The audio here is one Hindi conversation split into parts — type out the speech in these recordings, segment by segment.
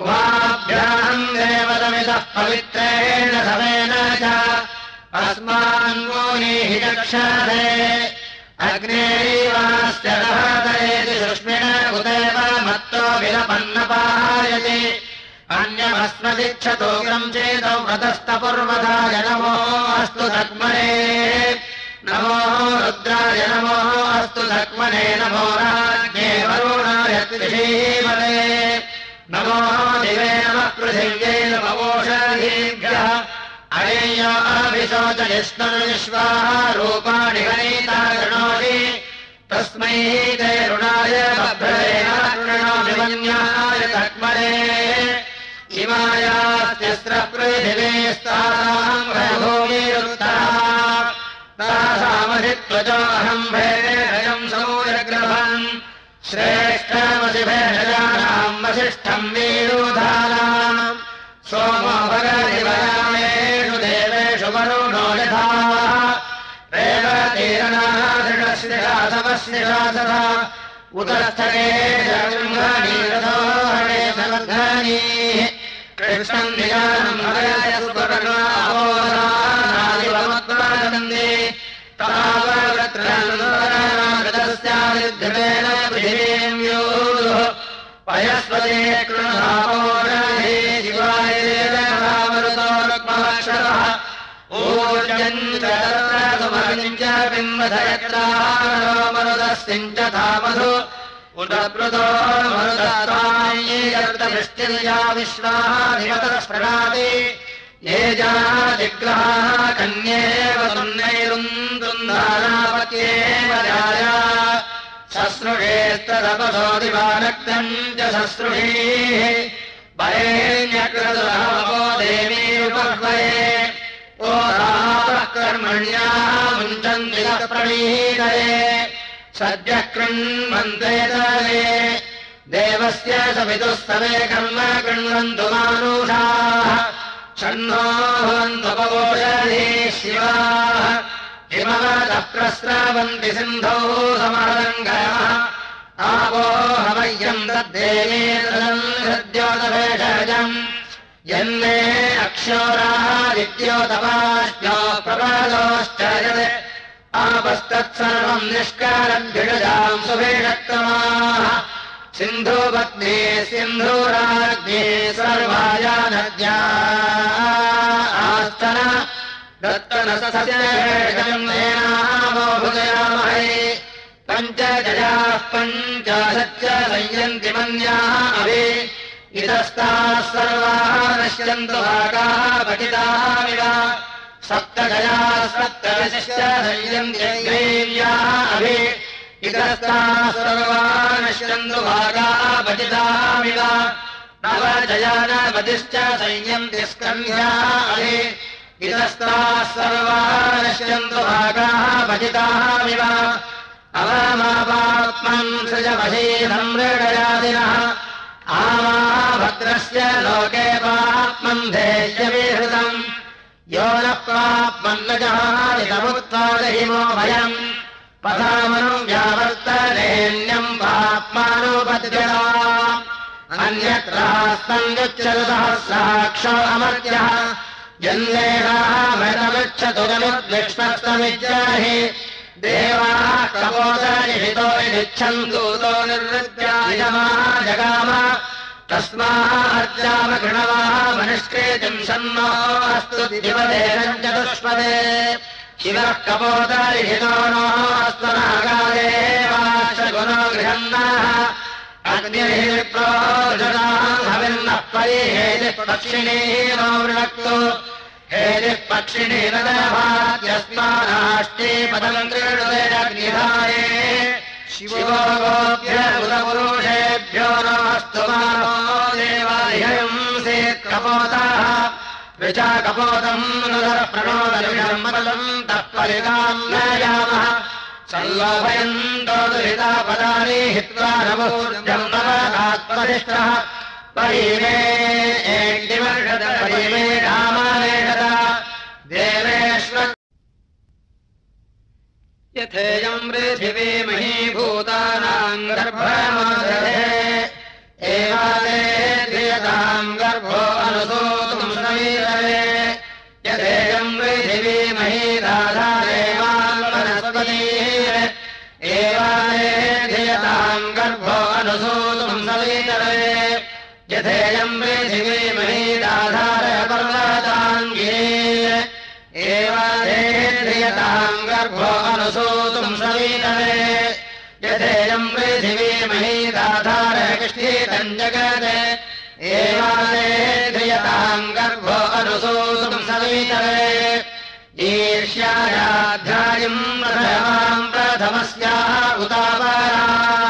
उभाभ्याम् देवतमितः पवित्रेण समेन च अस्मान् मोनीहि रक्षादे अग्नेरीवास्य दहतयेति सुष्मिण उदेव मत्तो विलपन्नपायति अन्यमस्मदिच्छतोग्रम् चेदौ अस्तु धक्मने नमो रुद्राय नमो अस्तु धक्मने नमो राज्ञे वरुणाय त्रिषीमले नमोहादिवे न पृथिङ्गेन ममोषेभ्यः अरेचयस्तविश्वाः रूपाणि वनेन तस्मै शिवायास्त्रिवेस्ताहम् भेदे तामधित्वचाहम्भेऽरयम् समो श्रेष्ठमसि भेषजानाम् वसिष्ठम् वीरोधानाम् सोमो भगदिवयामेषु देवेषु वरुणो यथा रेवतीरणादृढश्रिशासवश्रिशासः उतस्थके जगृङ्गानि रथोहणे समर्धानि कृष्णम् निजानम् भगय सुपर्णादिवमुत्पादन्ति पयस्व शिवा मरुदारः ओम्बयत्रा मरुदस्य पुनर्पदो मरुद्रात्र निश्चिर्या विश्वाः निमतश्रणाति ये जाग्रहाः कन्येव कन्ये वुन्नैरुन्दृन्दापत्येव जाया शश्रुषेस्तदपसो दिवानक्तम् च शश्रुषीः भयेण्यकृतो देवी उपह्वये। ओ रापः कर्मण्याः मुञ्चन्ति प्रणीतये सद्यः कृण्वन्ते दले देवस्य सविदुस्तवे कर्म कृण्वन्तु मानुषाः। षण्णो भवन्तु पवोषधे शिवाः हिमवादप्रस्रावन्ति सिन्धो समालङ्गाः आपोहमय्यम् दद्धेने सहृद्योतभेषाः विद्योतमाश्चो प्रवादोश्च यद् आपस्तत्सर्वम् निष्कारद्भिषयाम् सुभे सिन्धुपत्ने सिन्धुराज्ञे सर्वाया नद्या आस्तना दत्तनसस्येनामोभुजयामहे पञ्च जयाः पञ्चाशच्च संयन्ति मन्याः अभि इतस्ताः सर्वाः नश्यन्तु भागाः पठितामिव सप्तगयाः सप्तदशश्च संयन्त्यग्रेव्याः अभि इतस्ताः सर्वाः नश्यन्तु भागाः पठितामिव नवजयानपतिश्च संयन्ति स्कन्ध्याः अभि इतस्त सर्वाः भागाः भजिताः इव अजवृयादिनः आमा भद्रस्य लोके पात्मम् धेयविहृतम् यो न प्राप्मजह भयम्। पथामनु व्यावर्तनेऽन्यम् वा अन्यत्रास्तम् सहस्रः क्षो अमत्यः जन्मेषामृतमिच्छतुरनुद्विष्णस्तमिज्जाहि देवाः कपोदनिहितो निच्छन्तु तो निर्वृत्यायमाः जगाम तस्मार्जाम अस्तु दिवदेशम् चतुष्पदे शिवः कपोदनिहितो नो अस्तु नागादेवाश्च गुणो गृहन्नाः अग्ने हे प्रवेन्न परि हेपक्षिणे रौक्लो हेरिः पक्षिणे न दरभार्यस्मानाष्टे पदम् तृदय अग्निधाय शिव भोगोभ्यः कुलपुरुषेभ्यो नास्तु मानो देवालयम् सेत्रबोधः विजाकबोधम् नदरप्रणोदृशम् मदलम् तः परिणाम् नयामः सल्लोभयन्दोदुहिता पदानि हित्वा नवोर्जन्मवत्मनिष्ठः परिमे एण्डिवर्षत परिमे रामानेषत देवेश्व यथेयम् पृथिवी महीभूतानाम् यथेयं एवादे महीभूतानाङ्गर्भे गर्भो देवता गर्भो अनुसूतुम् समीरवे यथेयम् पृथिवी क्रियताम् गर्भो अनुसूतुम् समीरवे यथेयम् पृथिवी जगत्। एवादे क्रियताम् गर्भो अनुसूतुम् समीतवे ईर्ष्यायाध्यायम् प्रथमाम् प्रथमस्याः उतापराम्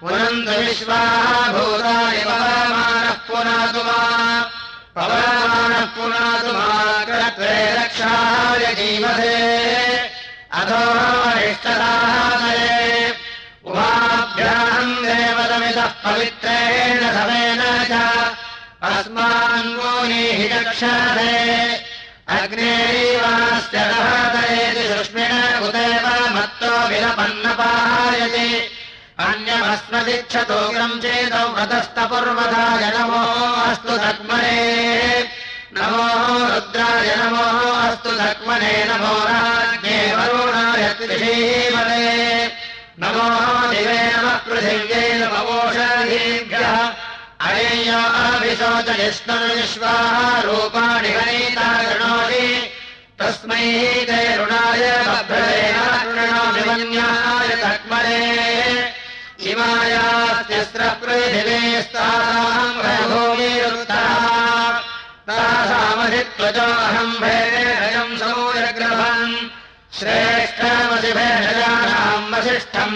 पुनन्तु विश्वाः भूतानि पवमानः पुनातु मा पवमानः पुनातु जीवसे। अधो वरिष्ठदादये उभाभ्याम् देवतमितः पवित्रेण समेन च। अस्मान्मूनीः चक्षादे अग्नेरीवास्य दहतयेति सुष्मिण उदेव मत्तो विलपन्नपायति अन्यमस्मदिच्छतोग्रम् चेदौ अस्तु धक्मने नमो रुद्राय नमो अस्तु धक्मने नमो राज्ञे वरुणाय त्रिषीमले नमो दिवे नमः पृथिव्यै नमवोषधीभ्यः अय्याभिशोचयिष्णुविश्वाः रूपाणि गणिता गृणोति तस्मै ते ऋणाय बभ्रेणाय मन्याय तक्मने िमाया तिस्रीथिवेस्ताहम् रघो वीरोधा तासामसि वसिष्ठम् वीरोधानाम् अयम् देवेषु श्रेष्ठम्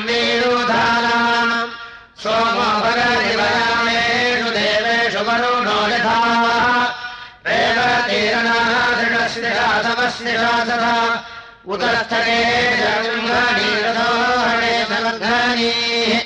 वीरोधानाम् सोमोरामेषु देवेषु श्रीरासव श्रीरासः उदरस्थे धी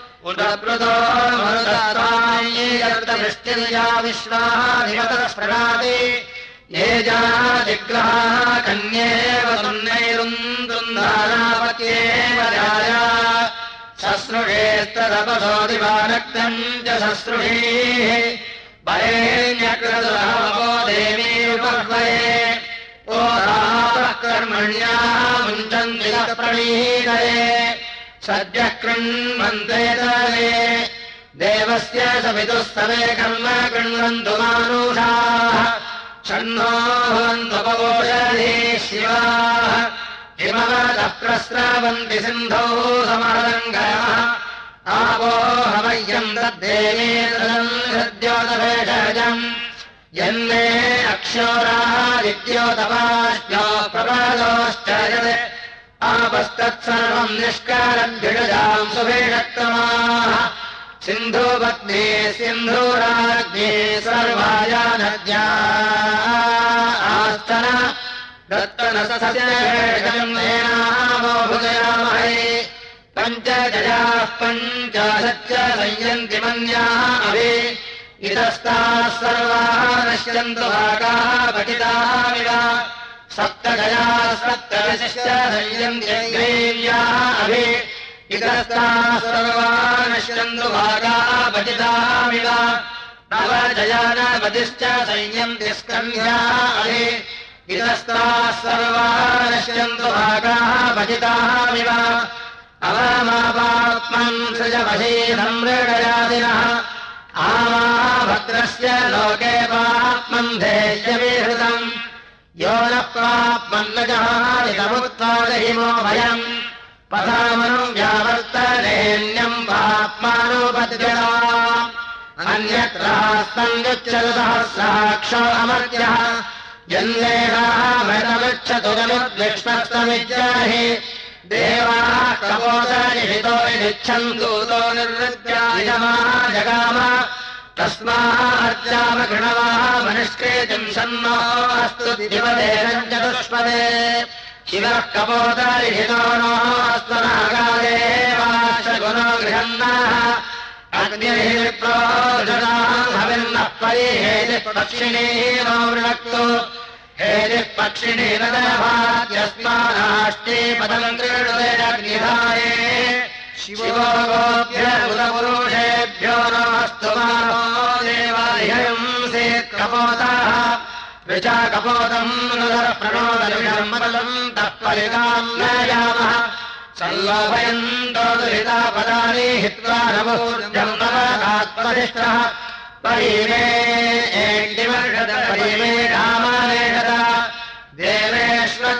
पुनः कृतोनिश्चिर्या विश्वाः निगतस्ति येजाः विग्रहाः कन्ये वन्यैरुन्दृन्धारापके वारा ससृढेस्तदपभातिवारक्तम् च ससृढे भये देवी उपह्वये ओ राकर्मण्या कर्मण्याः प्रणीरये सद्यः कृण्वन्ते तले देवस्य सवितुस्तवे कर्म कृण्वन्तु मानुषाः। षण्णो भवन्तु पवोषधे शिवाः। हिमवतः प्रस्रावन्ति सिन्धौ समरङ्गयः आपो हवय्यम् तद्देवेतदम् हृद्योतभेषजम् यन्मे अक्षोरादित्योतपाश्यो प्रपादोश्च आपस्तत्सर्वम् निष्कारभ्यजाम् सुभेषक्तमाः सिन्धुपत्ने सर्वाया नद्या आस्तन दत्तनसस्येनामोभुजयामहे पञ्च जयाः पञ्चाशच्च संयन्ति मन्याः अभि। इतस्ताः सर्वाः नश्यन्तु भागाः पठितामिव सप्तजया सप्तदशश्च अभि इतस्त्रा सर्वानश्चन्दुभागाः न शिरन्धुभागाः भजितामिव अवजया न पतिश्च सैयम् निष्कर्म्या अभि इतस्त्राः सर्वा न शिरन्तुभागाः भजितामिव अवामावात्मन् आमा भद्रस्य लोके वात्मन् धैर्यमे हृतम् यो न प्राप्मजः हिमो भयम् पदामनुव्यावर्तने अन्यत्रः जन्मेन गमिद्विक्ष्पस्तविद्याहि देवाः कबोदरहितो यदिच्छन् दूतो निर्वृत्या तस्माच्चावघृणवाः तस्मार्जाः मनस्के अस्तु दिवदेशम् चतुष्पदे शिवः कपोदरिषितो कवोदारितास्वनकाले वाृहन्नाः गृहन्नाः हविन्नः परि हेलिप्पक्षिणे नृक्तो वृणक्तु लित्पक्षिणे नस्मानाष्टे पदम् तेणुदेव निधाय शिवपुरुषेभ्यो नास्तु मातो विशाखबोधम् तत्परिदाम् नयामः सल्लोपयन् पदानि हित्वा नमोर्जम्बलात्मनिष्ठः परिमे एण्डिवर्षत परिमे रामानेषत देवेश्वर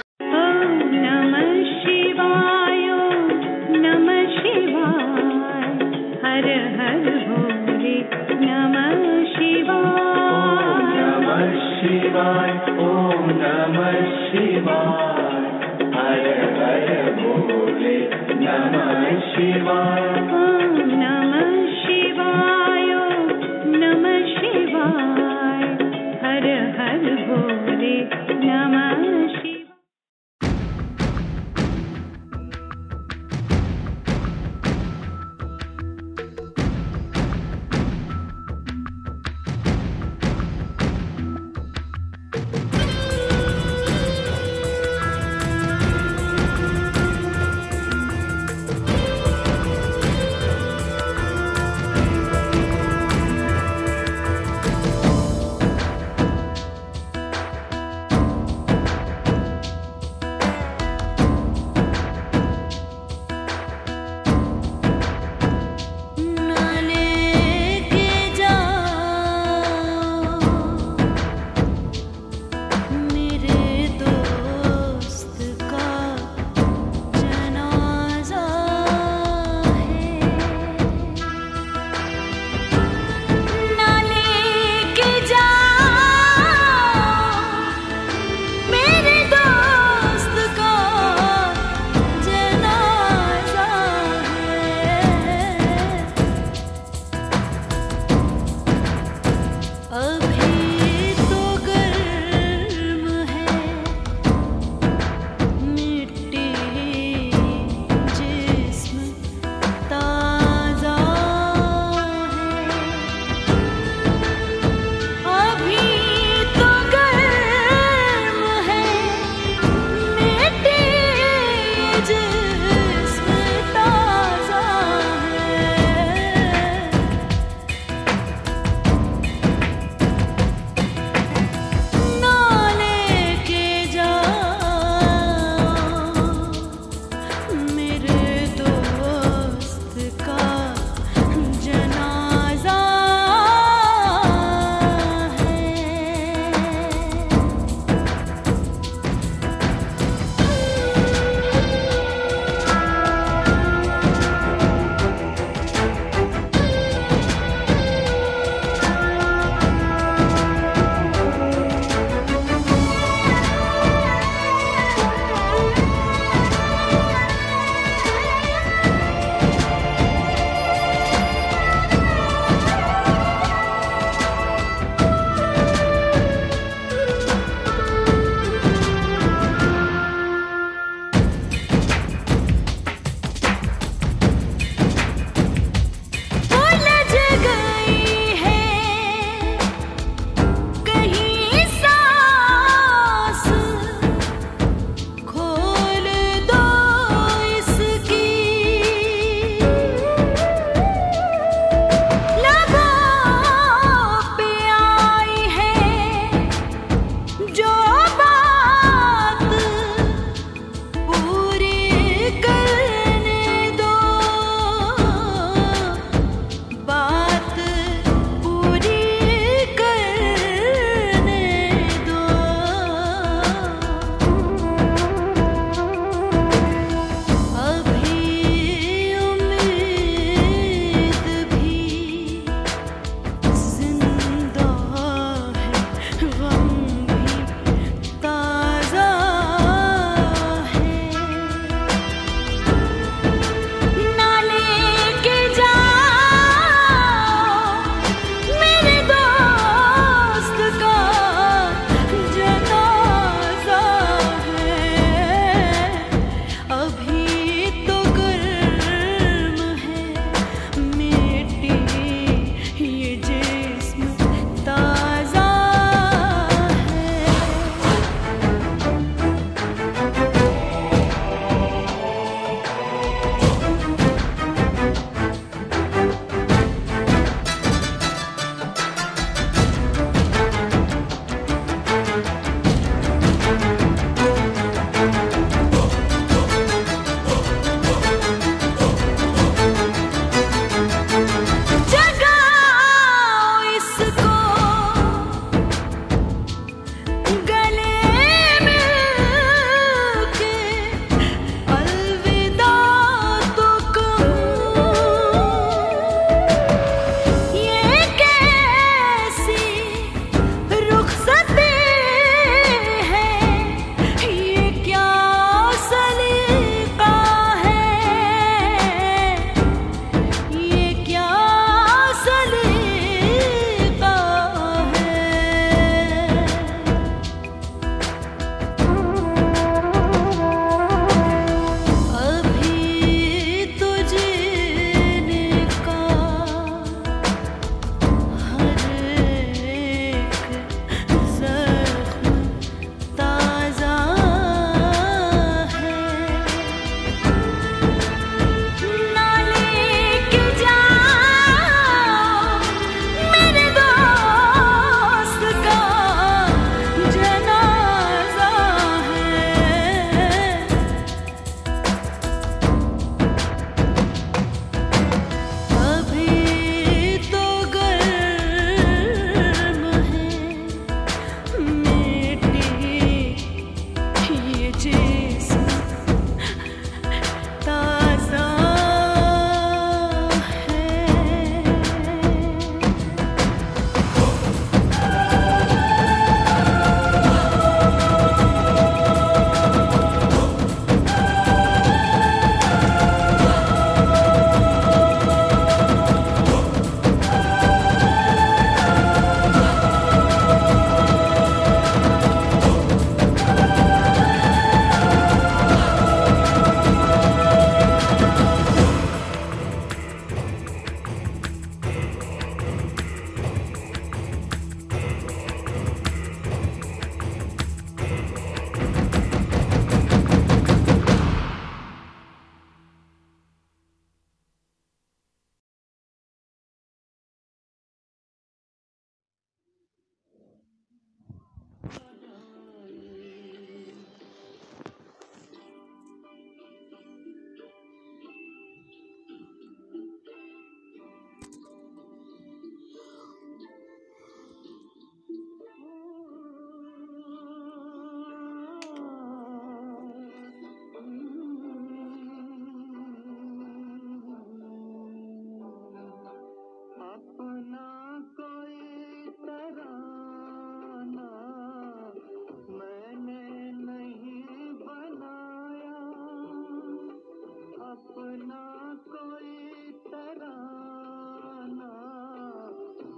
ना कोई तराना।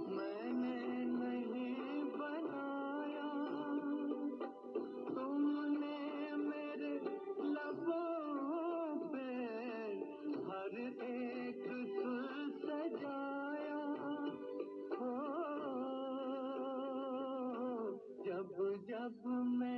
मैंने नहीं बनाया। तुमने मेरे लबों पे हर एक सुर सजाया। हो, जब जब मैं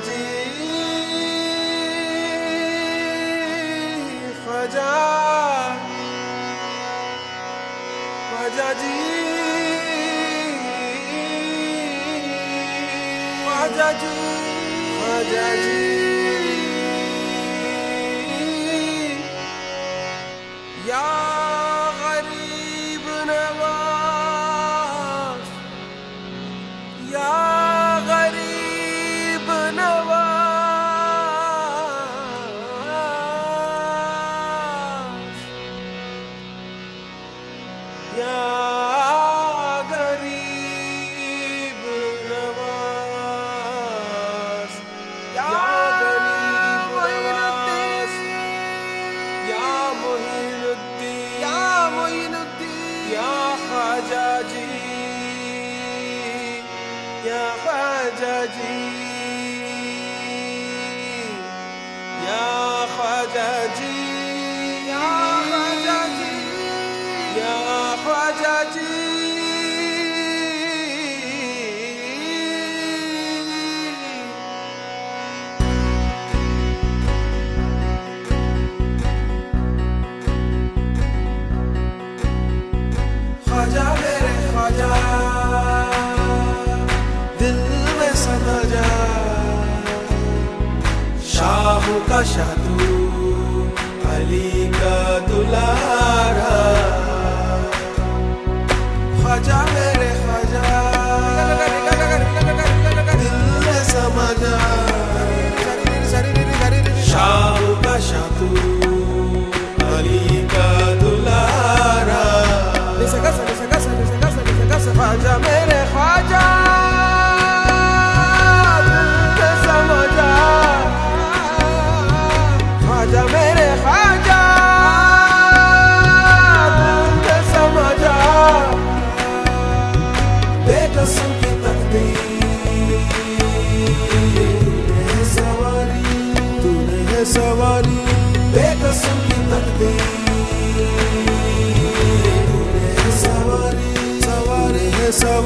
Daddy. अली का दुलारा ख्वाजा मेरे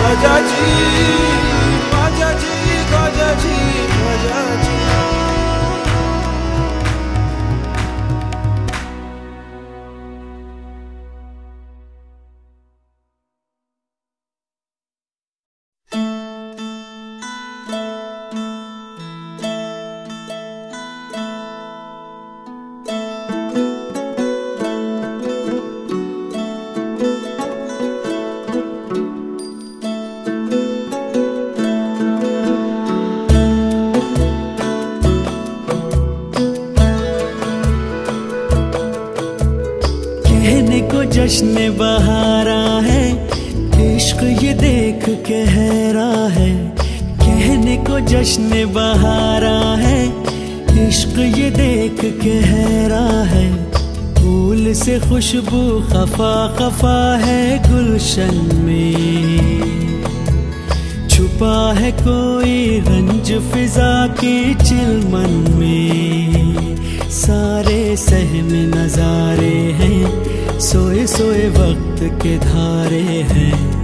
Kajaji, Kajaji, Kajaji, Kajaji. खफा है गुलशन में। छुपा है कोई रंज फिजा के चिलमन में। सारे सहम नजारे हैं, सोए सोए वक्त के धारे हैं।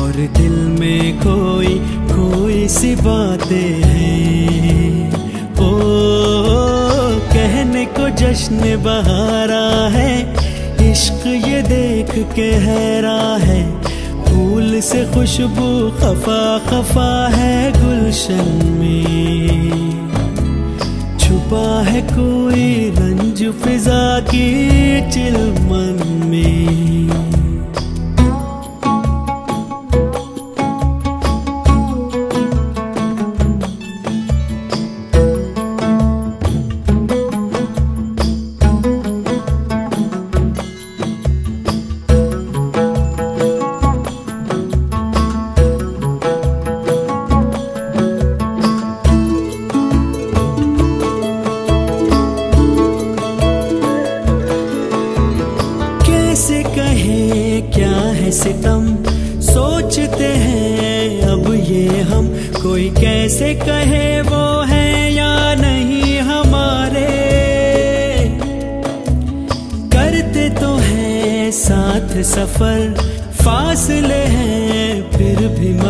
और दिल में कोई कोई सी बातें हैं। ओ, कहने को जश्न बहारा है इश्क ये देख के हैरा है। फूल से खुशबू खफा खफा है गुलशन में। छुपा है कोई रंज फिजा की चिलमन में।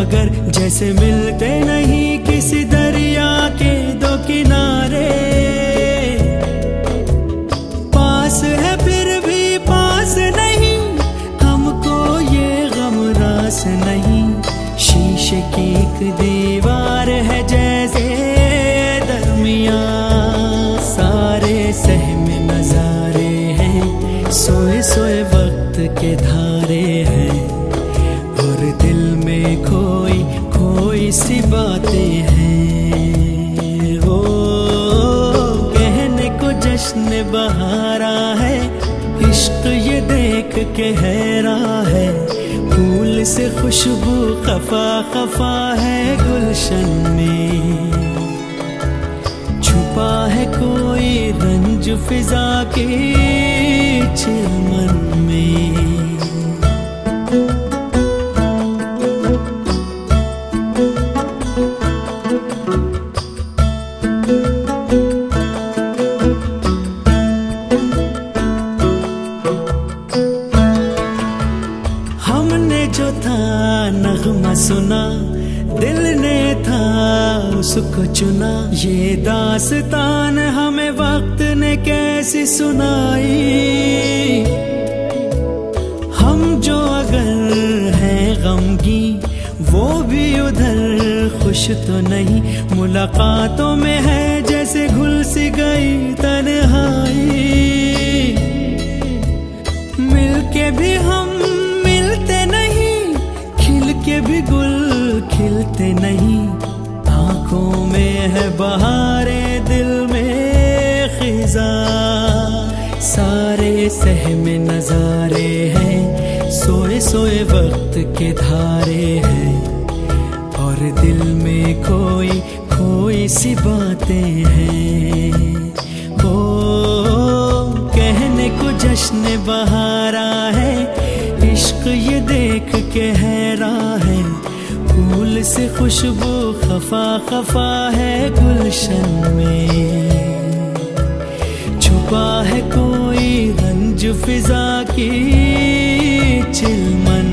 मगर जैसे मिलते नहीं। से खुशबू खफा खफा है गुलशन में। छुपा है कोई रंज फिजा के। तो नहीं, मुलाकातों में है जैसे घुल सी गई तन्हाई। मिलके भी हम मिलते नहीं खिल के भी गुल खिलते नहीं। आँखों में है बहारे दिल में खिजा। सारे सहम नजारे हैं, सोए सोए वक्त के धारे हैं। और दिल में कोई कोई सी बातें हैं। ओ कहने को जश्न बहारा है, इश्क ये देख के हैरा है। फूल से खुशबू खफा खफा है गुलशन में। छुपा है कोई रंज फिजा की, चिलमन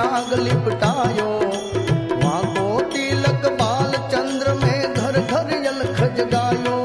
नाग लिपटायो। वाको तिलक बाल चंद्र में घर घर जल खजगायो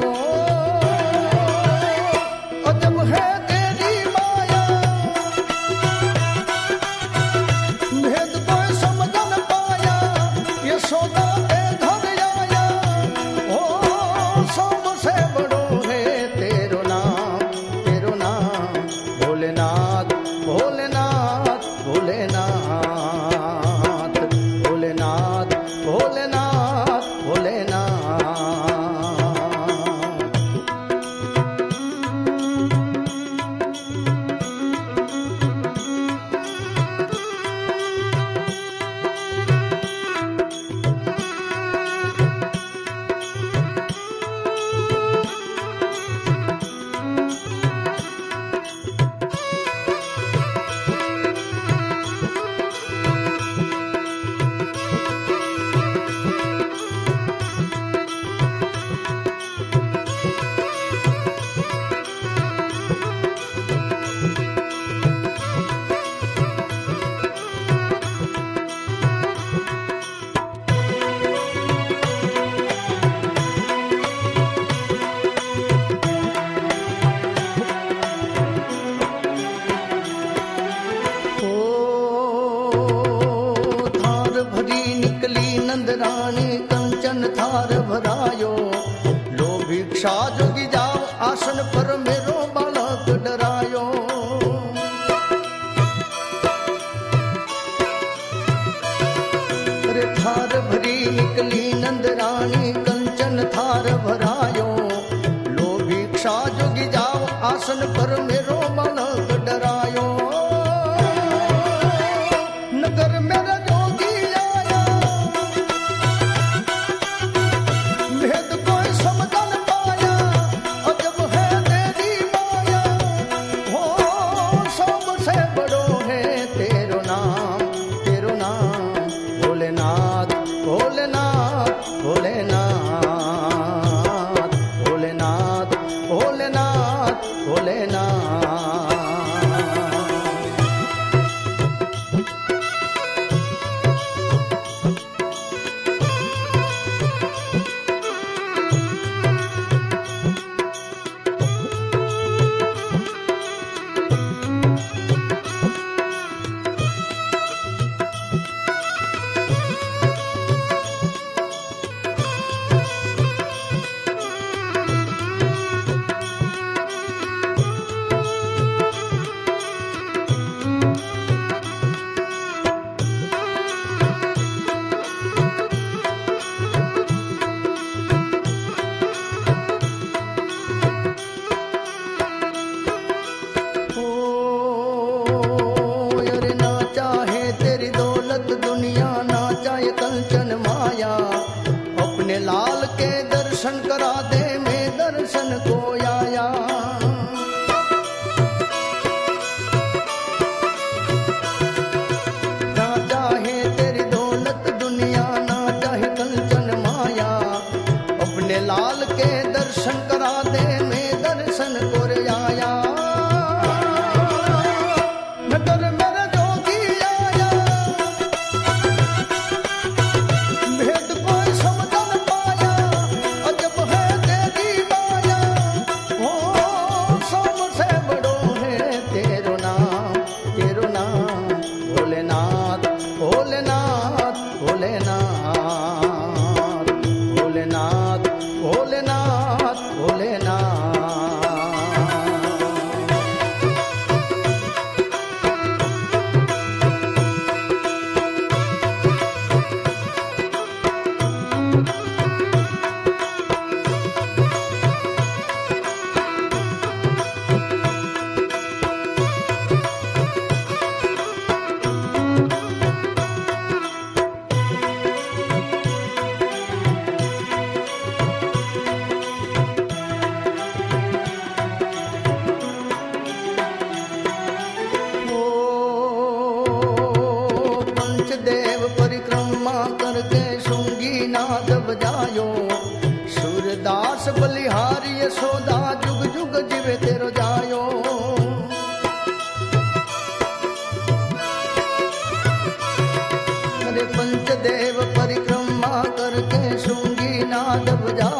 जान बुझा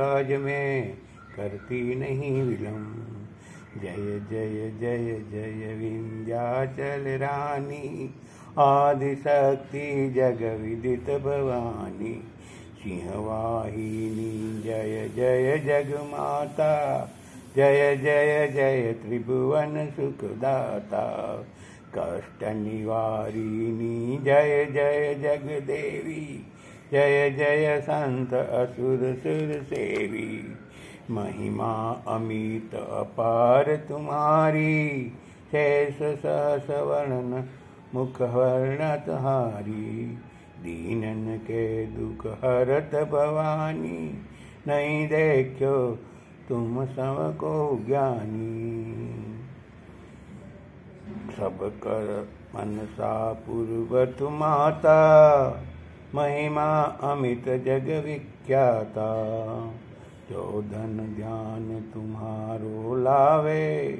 काज में करती नहीं विलम्ब जय जय जय जय विंध्याचल रानी आदि शक्ति जग विदित भवानी। सिंहवाहिनी, जय जय जग माता जय जय जय, त्रिभुवन सुखदाता। कष्ट निवारिणी जय जय जग देवी जय जय संत असुर सुर सेवी। महिमा अमित अपार तुम्हारी। शेष सहस वर्णन मुख वर्ण तुम्हारी दीनन के दुख हरत भवानी। नहीं देखो तुम सबको ज्ञानी। सब कर मनसा पूर्वत माता। महिमा अमित जग विख्याता। जो धन ध्यान तुम्हारो लावे,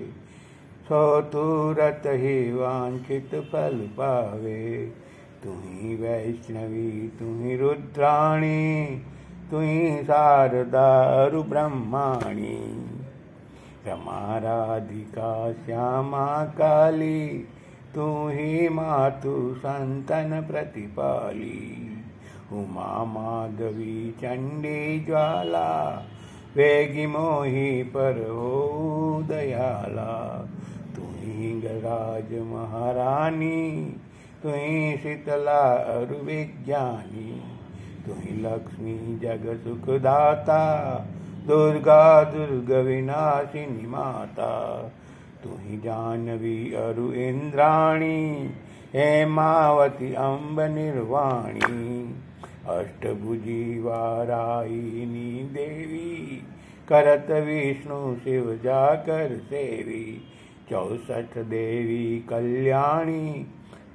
सो तुरत ही वांछित फल पावे। तुही वैष्णवी तुही रुद्राणी तुही शारदारु ब्रह्माणी। रमा राधिका श्यामा काली तू ही मातु संतन प्रतिपाली। उमा माधवी चंडी ज्वाला, वेगी मोही पर हो दयाला तुही गराज महारानी, तुही शीतला अरु विज्ञानी तुही लक्ष्मी जग सुखदाता, दुर्गा दुर्ग विनाशिनी माता तुही जानवी अरु इंद्राणी, हेमावती अम्ब निर्वाणी। अष्टभुजी वारायिनी देवी करत विष्णु शिव जाकर सेवी। चौसठ देवी कल्याणी,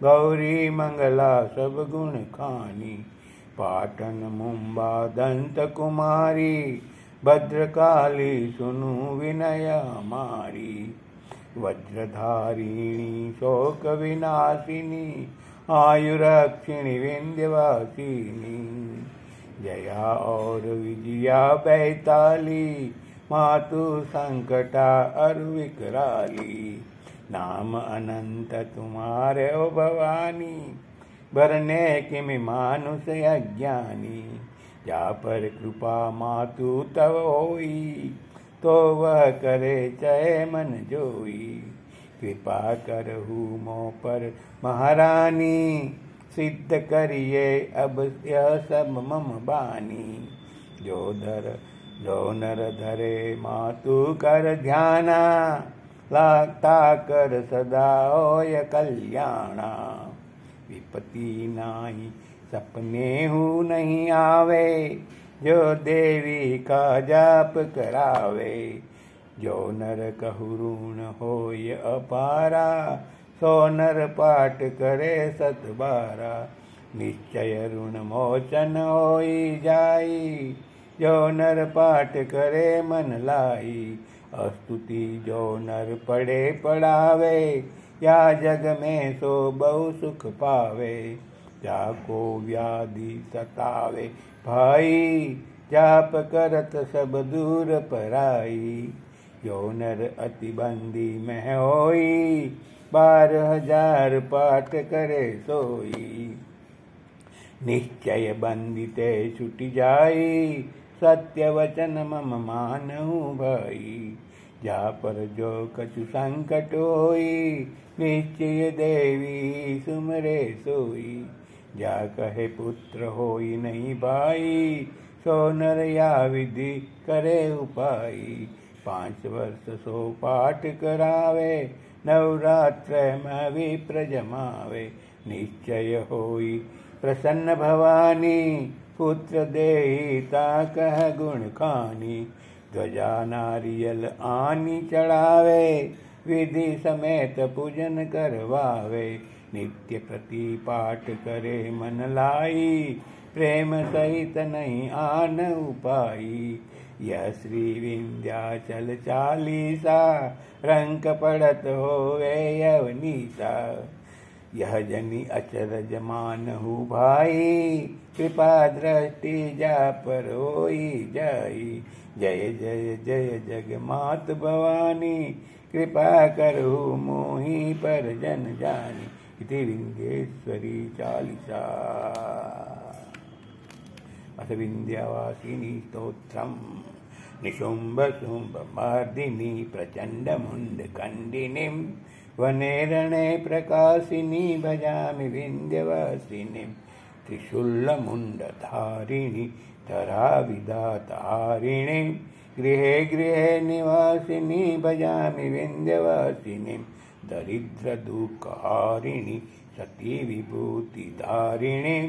गौरी मंगला सब गुण खानी। पाटन मुंबा दंत कुमारी, भद्रकाली सुनु विनय मारी। वज्रधारिणी शोक विनाशिनी आयुरक्षिणी विंध्यवासिनी जया और विजया बैताली, मातु संकटा और विकराली। नाम अनंत तुम्हारे ओ भवानी भरने किमि मानुष अज्ञानी। जा पर कृपा मातु तव होई तो वह करे चय मन जोई। कृपा करहु मो पर। महारानी, सिद्ध करिए, अब यह सब मम बानी। जो धर, जो नर धरे, मातु कर ध्याना, लागता कर सदा होय कल्याणा। विपति नाही, सपने हु नहीं आवे, जो देवी का जाप करावे। जो नर कहूरुण होय अपारा, सो नर पाठ करे सत बारा निश्चय ऋण मोचन होई जाई, जो नर पाठ करे मन लाई। अस्तुति जो नर पढ़े पढ़ावे या जग में सो बहु सुख पावे। जाको व्याधि सतावे, भाई, जाप करत सब दूर पराई। जो नर अति बंदी में होई बारह हज़ार पाठ करे सोई। निश्चय बंदिते छुट जाई, सत्य वचन मम मानहु भाई। जा पर जो कछु संकट होई, निश्चय देवी सुमरे सोई। जा कहे पुत्र होई नहीं भाई, सो नर या विधि करे उपाई। पाँच वर्ष सो पाठ करावे नवरात्र में विप्र जमावे निश्चय होई, प्रसन्न भवानी, पुत्र देही कह गुण खानी। ध्वजा नारियल आनी चढ़ावे, विधि समेत पूजन करवावे। नित्य प्रति पाठ करे मन लाई, प्रेम सहित नहीं आन उपाई। यह श्री विंध्याचल चालीसा रंक पड़त होवे यवनीसा। यह जनी अचरज मानहु भाई, कृपा दृष्टि जा पर होई जाई। जय जय जय जग मात भवानी, कृपा करहु मोहि पर जन जानी। इति विंध्येश्वरी चालिसा। अथ विन्ध्यवासिनी स्तोत्रम्। निशुम्भ शुम्भ मार्दिनी प्रचण्ड मुण्ड खण्डिनीं वने रणे प्रकाशिनी भजामि विन्ध्यवासिनीं त्रिशूलमुण्डधारिणि धराविधातारिणीं गृहे गृहे निवासिनी भजामि विन्ध्यवासिनीं दरिद्रदुःखहारिणि सती विभूतिधारिणीं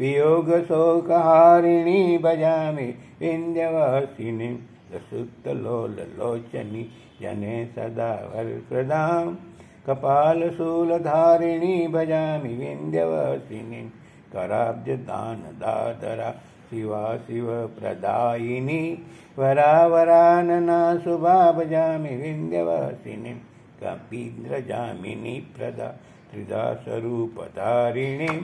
वियोगशोकहारिणी भजामि विन्ध्यवासिनीं प्रसुप्तलोललोचनि जने सदा वरप्रदां। कपालशूलधारिणी भजामि विन्ध्यवासिनीं कराब्जदानदादरा शिवा शिवप्रदायिनी वरावरानना शुभा भजामि विन्ध्यवासिनीं कपीन्द्रजामिनी प्रदा त्रिदासरूपधारिणीं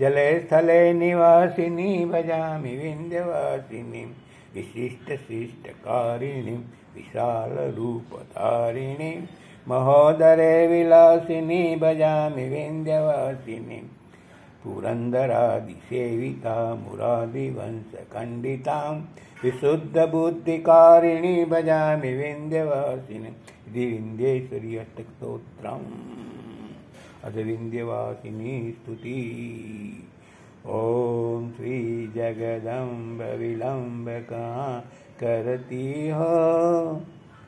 जले स्थले निवासिनी भजामि विन्ध्यवासिनीं विशिष्टशिष्टकारिणीं विशालरूपधारिणीं महोदरे विलासिनी भजामि विन्ध्यवासिनीं पुरन्दरादिसेविता मुरादिवंशखण्डितां विशुद्धबुद्धिकारिणी भजामि विन्ध्यवासिनीं विन्ध्येश्वरी अष्टस्तोत्रम् अथ विन्ध्यवासिनी स्तुति ॐ श्री जगदम्ब विलम्ब कहाँ करती हो।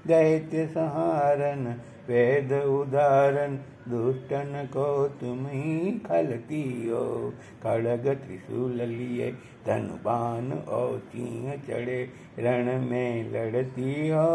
दैत्य संहारन वेद उदाहरण दुष्टन को तुम खलती हो खड़ग त्रिशूल लिए धनुबान और सिंह चढ़े रण में लड़ती हो।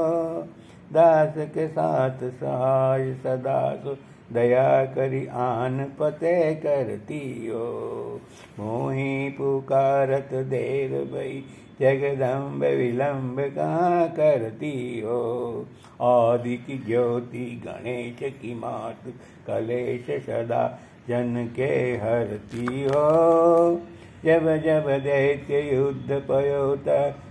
दास के साथ सहाय सदा सो दया करी आन पते करती हो। मोही पुकारत देर भई जगदम्ब विलम्ब कहाँ करती हो? आदि की ज्योति गणेश की मात, कलेश सदा जन के हरती हो। जब जब दैत्य युद्ध पयोत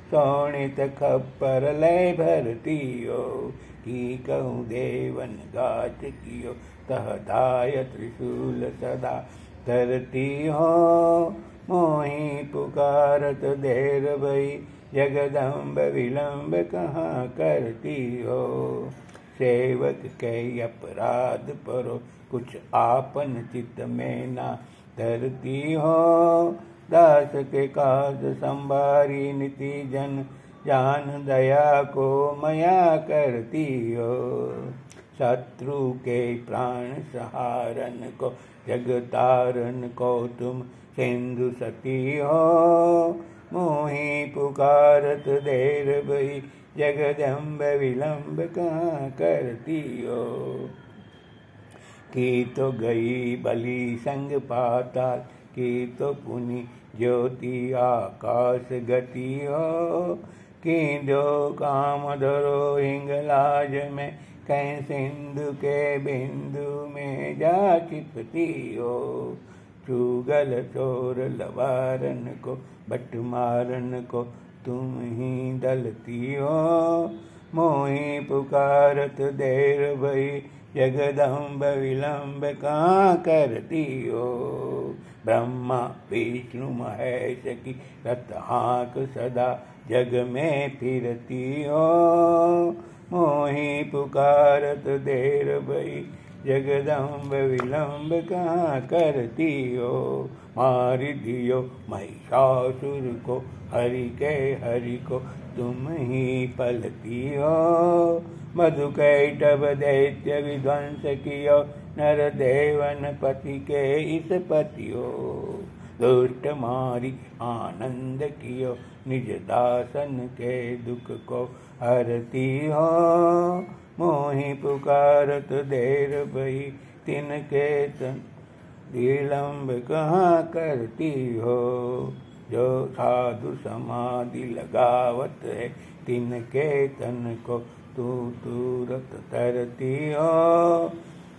सोणित खप्पर लय भरती हो। की कहूँ देवन गाच कियो तह दाय त्रिशूल सदा धरती हो, मोही पुकारत देर भई जगदम्ब विलम्ब कहाँ करती हो? सेवक के अपराध परो, कुछ आपन चित्त में ना धरती हो। दास के काज संभारी नीति जन, जान दया को मया करती हो। शत्रु के प्राण सहारन को जगतारन को तुम सिंधु सती हो। मोही पुकारत देर भई, जगदम्ब विलंब कहाँ करती हो? की तो गई बलि संग पाताल, की तो पुनि ज्योति आकाश गति हो। की जो काम धरो हिंगलाज में कहीं सिंधु के बिंदु में जा चिपती हो। चुगल चोर लवारन को, बट मारन को तुम ही दलती हो। मोही पुकारत देर भई, जगदम्ब विलंब कहाँ करती हो? ब्रह्मा, विष्णु, महेश की रत हाँक सदा जग में फिरती हो। मोही पुकारत देर भई, जगदम्ब विलंब कहाँ करती हो मार दियो महिषासुर को, हरि के हरि को, तुम ही पलती हो मधु कैटभ दैत्य विध्वंस कियो, नर देवन पति के इस पतियो। दुष्ट मारी आनंद कियो निज दासन के दुख को हरती हो। मोहि पुकारत देर भई तिनके तन विलंब कहाँ करती हो? जो साधु समाधि लगावत है तिनके तन को तू तुरत तरती हो।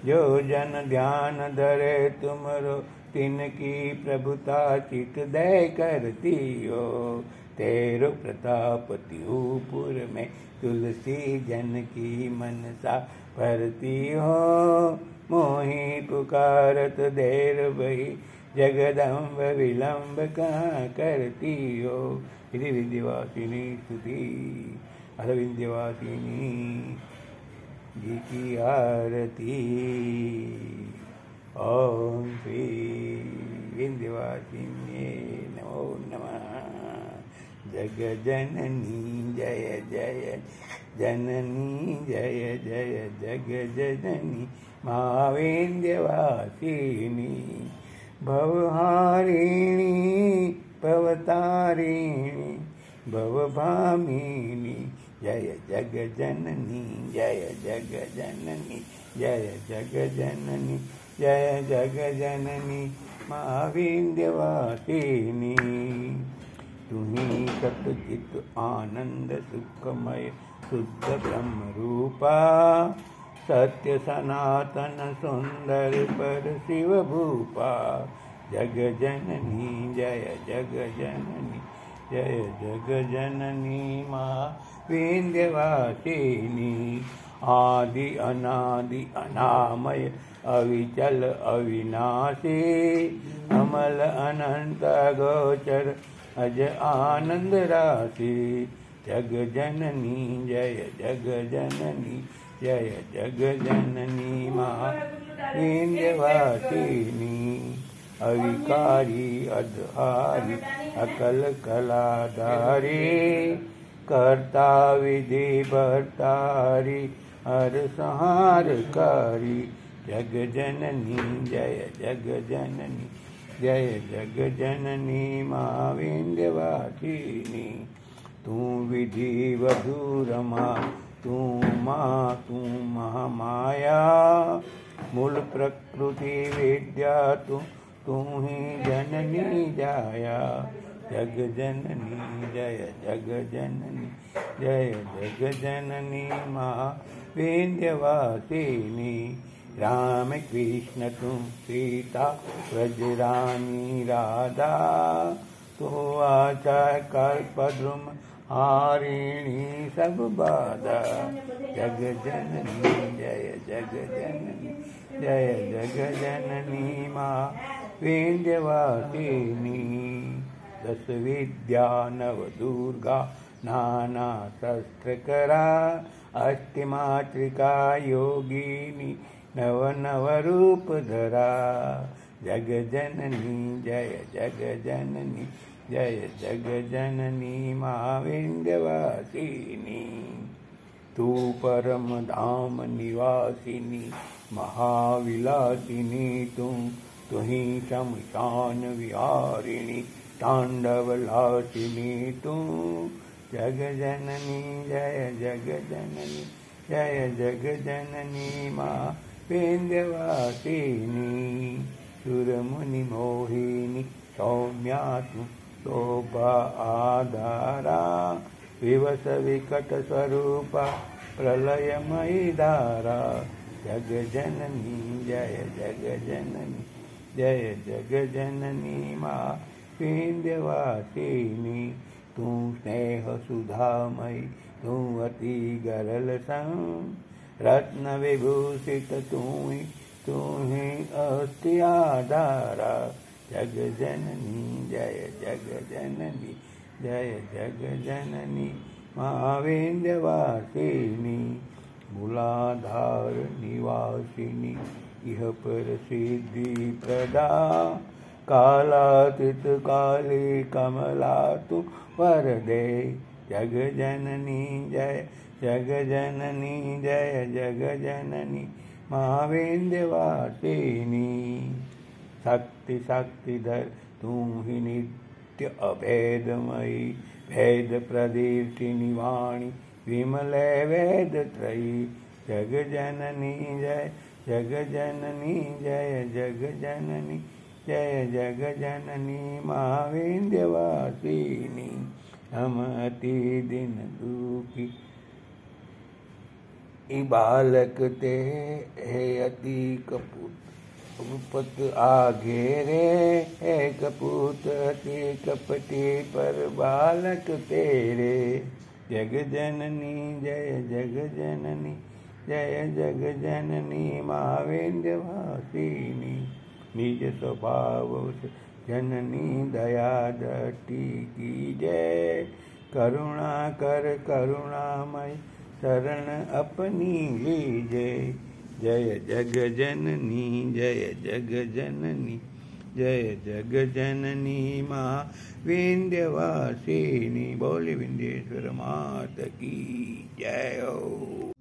जो जन ध्यान धरे तुमरो तिनकी प्रभुता चित दय करती हो तेरो प्रताप त्यूपुर में तुलसी जन की मनसा भरती हो मोही पुकारत देर भई जगदम्ब विलंब कहाँ करती हो इति विद्यवासिनी स्तुति। अथ जी की आरती। ओम श्री विंध्यवासिन्ये नमो नमः। जग जननी जय जय, जननी जय जय, जग जननी मावेन्द्यवासिनी भवहारिणी, भवतारिणी, भवभामिनी। जय जग जननी, जय जग जननी, जय जग जननी। जय जग जननी महाविंध्यवासिनी तुम्ही सतचित आनंद सुखमय शुद्ध ब्रह्म रूपा सत्य सनातन सुंदर पर शिव भूपा। जग जननी जय जग जननी जय जग जननी माँ विंध्यवासिनी आदि अनादि अनामय अविचल अविनाशी, अमल अनंत गोचर, अज आनंद राशि। जग जननी, जय जग जननी, जय जग जननी माँ विंध्यवासिनी अविकारी अधहारी अकल कलाधारी, कर्ता विधि भरतारी हर संहारकारी जग जननी जय जग जननी जय जग जननी माँ विंध्यवासिनी तू विधि वधूरमा तू माँ, तू महामाया। मूल प्रकृति विद्या, तू तू ही जननी जाया। जग जननी जय जग जननी जय जग जननी माँ विंध्यवासिनी राम कृष्ण तुम सीता व्रजरानी राधा तो आचा कल्पद्रुम हारिणी सब बाधा। जग जननी, जय जग जननी, जय जग जननी माँ विंध्यवासिनी दस विद्या नव दुर्गा, नाना शस्त्र करा अष्टमात्रिका योगिनी। नव नव रूप धरा जग जननी जय जग जननी जय जग जननी माँ विंध्यवासिनी तू परम धाम निवासिनी, महाविलासिनी, तू तुही शमशान विहारिणी, तांडवलासिनी, तू। जग जननी जय जग जननी जय जग जननी माँ प्रेन्दवासिनी सुरमुनि मोहिनी सौम्या शोभा आधारा विवसविकटस्वरूपा प्रलयमयि धारा। जगजननी जय जगजननी जय जगजननी मा प्रेन्दवासिनी तु स्नेहसुधामयि सुधामयितु अति गरल रत्न विभूषित तू तू अति आधारा जग जननी जय जग जननी जय जग जननी महाविंध्यवासिनी मूलाधार निवासिनी इह पर सिद्धि प्रदा। काली कमला तू वरदे। जग जननी जय जग जननी जय जग जननी महाविंध्यवासिनी शक्ति शक्तिधर तू ही नित्य अभेदमयी, भेद प्रदीर्षिनी वाणी विमले वेद त्रयी। जग जननी जय जग जननी जय जग जननी जय जग जननी महाविंध्यवासिनी हम अति दिन दुखी ई बालक ते हे अति कपूत। उपत आगे रे हे कपूत अति कपटी पर बालक तेरे। जग जननी, जय जग जननी, जय जग जननी महाविंध्यवासिनी निज स्वभाव जननी दया दृष्टि की जय। करुणा कर, करुणामय शरण अपनी लीजे। जय जग जननी जय जग जननी जय जग जननी माँ विंध्यवासिनी। बोली विंध्येश्वर मात की जय हो।